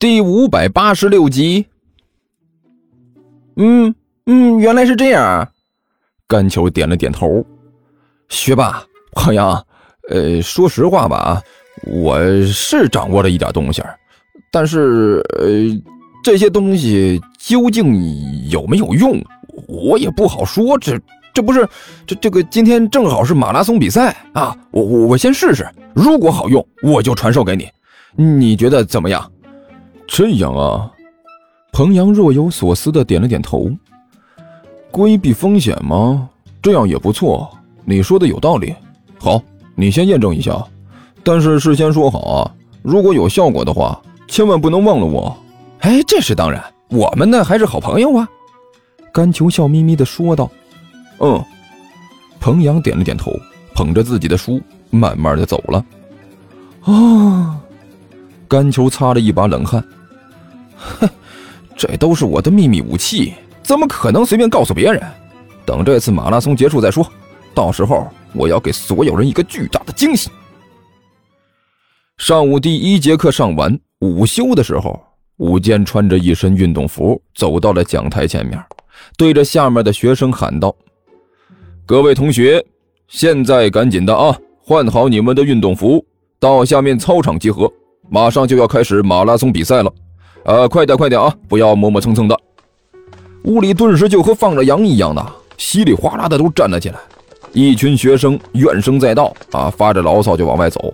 第五百八十六集。嗯嗯，原来是这样。甘球点了点头。学霸，胖阳，呃，说实话吧，我是掌握了一点东西，但是呃，这些东西究竟有没有用，我也不好说。这这不是这这个今天正好是马拉松比赛啊，我我我先试试，如果好用，我就传授给你。你觉得怎么样？这样啊，彭阳若有所思的点了点头。规避风险吗？这样也不错。你说的有道理。好，你先验证一下。但是事先说好啊，如果有效果的话，千万不能忘了我。哎，这是当然，我们呢还是好朋友啊。甘球笑眯眯的说道。嗯，彭阳点了点头，捧着自己的书，慢慢的走了。啊，甘球擦了一把冷汗。哼，这都是我的秘密武器，怎么可能随便告诉别人？等这次马拉松结束再说，到时候我要给所有人一个巨大的惊喜。上午第一节课上完，午休的时候，武坚穿着一身运动服走到了讲台前面，对着下面的学生喊道：“各位同学，现在赶紧的啊，换好你们的运动服，到下面操场集合，马上就要开始马拉松比赛了。”呃，快点，快点啊！不要磨磨蹭蹭的。屋里顿时就和放了羊一样的，稀里哗啦的都站了起来。一群学生怨声载道啊，发着牢骚就往外走。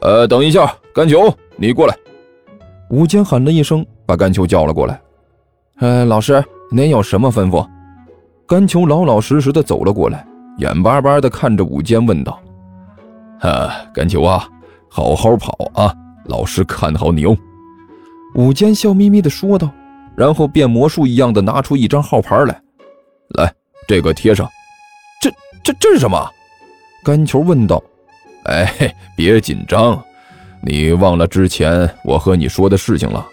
呃，等一下，甘球，你过来。吴坚喊了一声，把甘球叫了过来。呃，老师，您有什么吩咐？甘球老老实实的走了过来，眼巴巴的看着武坚，问道：“啊，甘球啊，好好跑啊，老师看好你哦。”武坚笑眯眯地说道，然后变魔术一样的拿出一张号牌来，来，这个贴上。这、这、这是什么？甘球问道。哎，别紧张，你忘了之前我和你说的事情了。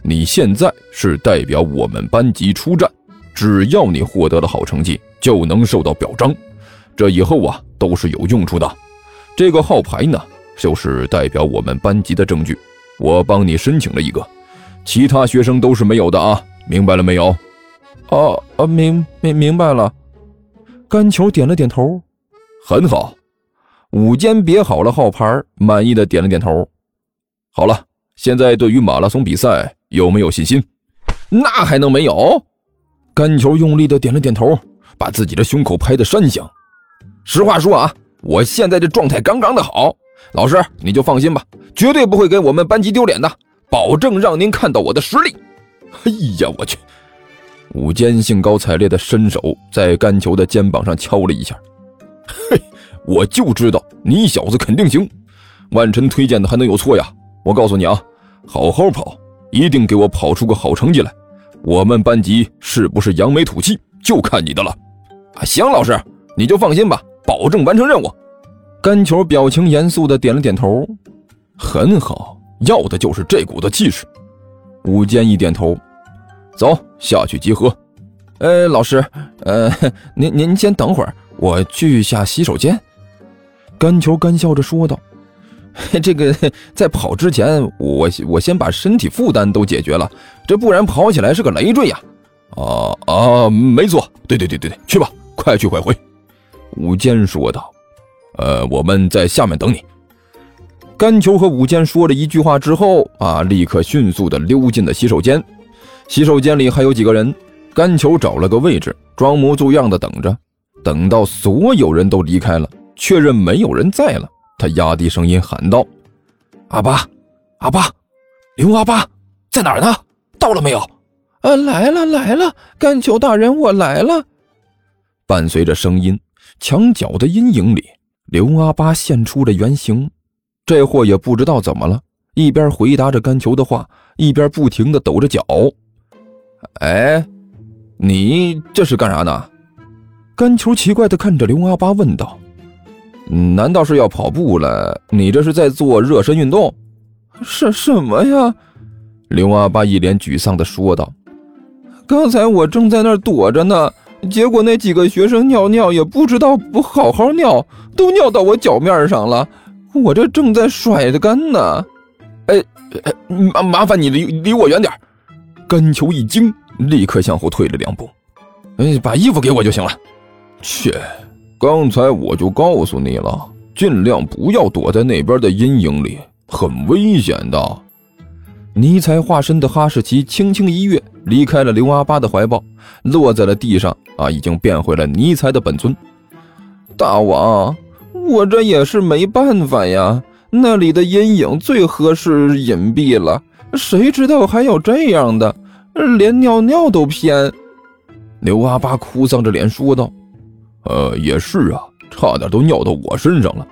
你现在是代表我们班级出战，只要你获得了好成绩，就能受到表彰。这以后啊，都是有用处的。这个号牌呢，就是代表我们班级的证据。我帮你申请了一个。其他学生都是没有的啊，明白了没有？哦，哦，明明明白了。甘球点了点头，很好。午间别好了号牌，满意的点了点头。好了，现在对于马拉松比赛有没有信心？那还能没有？甘球用力的点了点头，把自己的胸口拍得山响。实话说啊，我现在这状态刚刚的好，老师你就放心吧，绝对不会给我们班级丢脸的。保证让您看到我的实力！哎呀，我去！武坚兴高采烈的伸手在甘球的肩膀上敲了一下。嘿，我就知道你小子肯定行，万晨推荐的还能有错呀？我告诉你啊，好好跑，一定给我跑出个好成绩来。我们班级是不是扬眉吐气，就看你的了。啊，行，老师你就放心吧，保证完成任务。甘球表情严肃的点了点头。很好。要的就是这股子气势。武坚一点头，走下去集合。呃，老师，呃，您您先等会儿，我去一下洗手间。甘球干笑着说道：“这个在跑之前，我我先把身体负担都解决了，这不然跑起来是个累赘呀。”啊啊，没错，对对对对对，去吧，快去快回。”武坚说道：“呃，我们在下面等你。”甘球和武坚说了一句话之后，啊，立刻迅速的溜进了洗手间。洗手间里还有几个人，甘球找了个位置，装模作样的等着。等到所有人都离开了，确认没有人在了，他压低声音喊道：“阿巴，阿巴，刘阿巴在哪儿呢？到了没有？”“啊，来了来了，甘球大人，我来了。”伴随着声音，墙角的阴影里，刘阿巴现出了原形。这货也不知道怎么了，一边回答着甘球的话，一边不停的抖着脚。哎，你这是干啥呢？甘球奇怪的看着刘阿八问道：“难道是要跑步了？你这是在做热身运动？什什么呀？”刘阿八一脸沮丧的说道：“刚才我正在那儿躲着呢，结果那几个学生尿尿也不知道不好好尿，都尿到我脚面上了。”我这正在甩着干呢，哎，麻麻烦你离离我远点。甘球一惊，立刻向后退了两步。哎，把衣服给我就行了。切，刚才我就告诉你了，尽量不要躲在那边的阴影里，很危险的。尼采化身的哈士奇轻轻一跃，离开了刘阿八的怀抱，落在了地上。啊，已经变回了尼采的本尊。大王，我这也是没办法呀。那里的阴影最合适隐蔽了，谁知道还有这样的，连尿尿都偏。刘阿八哭丧着脸说道：“呃，也是啊，差点都尿到我身上了。”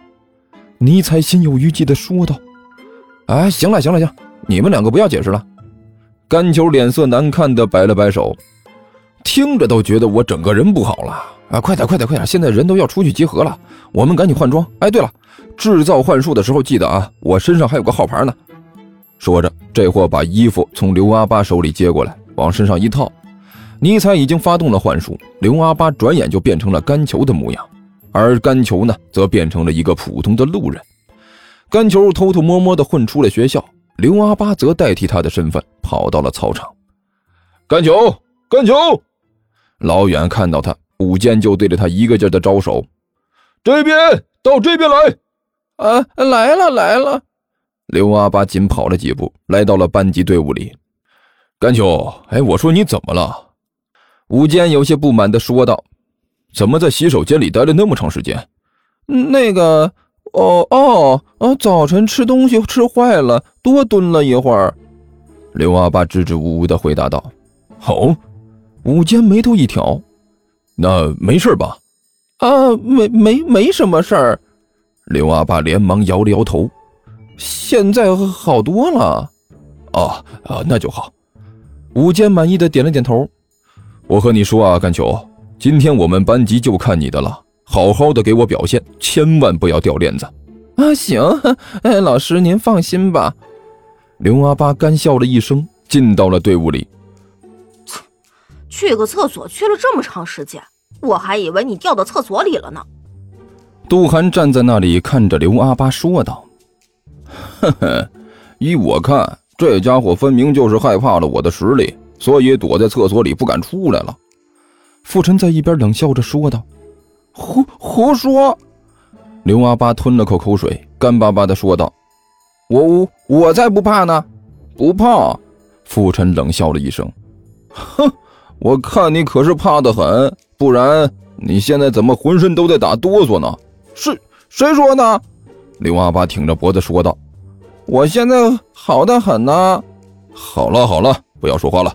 尼采心有余悸地说道：“哎，行了，行了，行，你们两个不要解释了。”甘球脸色难看的摆了摆手，听着都觉得我整个人不好了啊！快点，快点，快点！现在人都要出去集合了，我们赶紧换装。哎，对了。制造幻术的时候，记得啊，我身上还有个号牌呢。说着，这货把衣服从刘阿八手里接过来，往身上一套。尼采已经发动了幻术，刘阿八转眼就变成了甘球的模样，而甘球呢，则变成了一个普通的路人。甘球偷偷摸摸地混出了学校，刘阿八则代替他的身份跑到了操场。甘球，甘球！老远看到他，武坚就对着他一个劲的招手：“这边，到这边来！”啊，来了来了！刘阿八紧跑了几步，来到了班级队伍里。甘秋，哎，我说你怎么了？武坚有些不满的说道：“怎么在洗手间里待了那么长时间？”那个，哦哦哦，早晨吃东西吃坏了，多蹲了一会儿。刘阿八支支吾吾的回答道：“哦。”武坚眉头一挑：“那没事吧？”“啊，没没没什么事儿。”刘阿爸连忙摇了摇头，现在好多了。啊啊，那就好。武坚满意的点了点头。我和你说啊，甘球，今天我们班级就看你的了，好好的给我表现，千万不要掉链子。啊，行，哎，老师您放心吧。刘阿八干笑了一声，进到了队伍里。去个厕所去了这么长时间，我还以为你掉到厕所里了呢。杜涵站在那里看着刘阿八说道：“呵呵，依我看，这家伙分明就是害怕了我的实力，所以躲在厕所里不敢出来了。”傅晨在一边冷笑着说道：“胡胡说！”刘阿八吞了口口水，干巴巴的说道：“我我我才不怕呢，不怕。”傅晨冷笑了一声：“ 哼，我看你可是怕得很，不然你现在怎么浑身都在打哆嗦呢？”是谁说的？刘阿八挺着脖子说道：“我现在好的很呢。”好了好了，不要说话了。”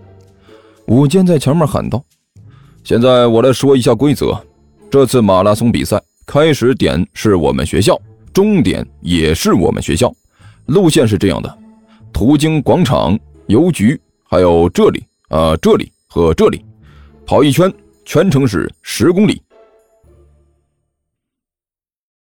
武坚在前面喊道：“现在我来说一下规则。这次马拉松比赛开始点是我们学校，终点也是我们学校。路线是这样的：途经广场、邮局，还有这里、啊这里和这里，跑一圈，全程是十公里。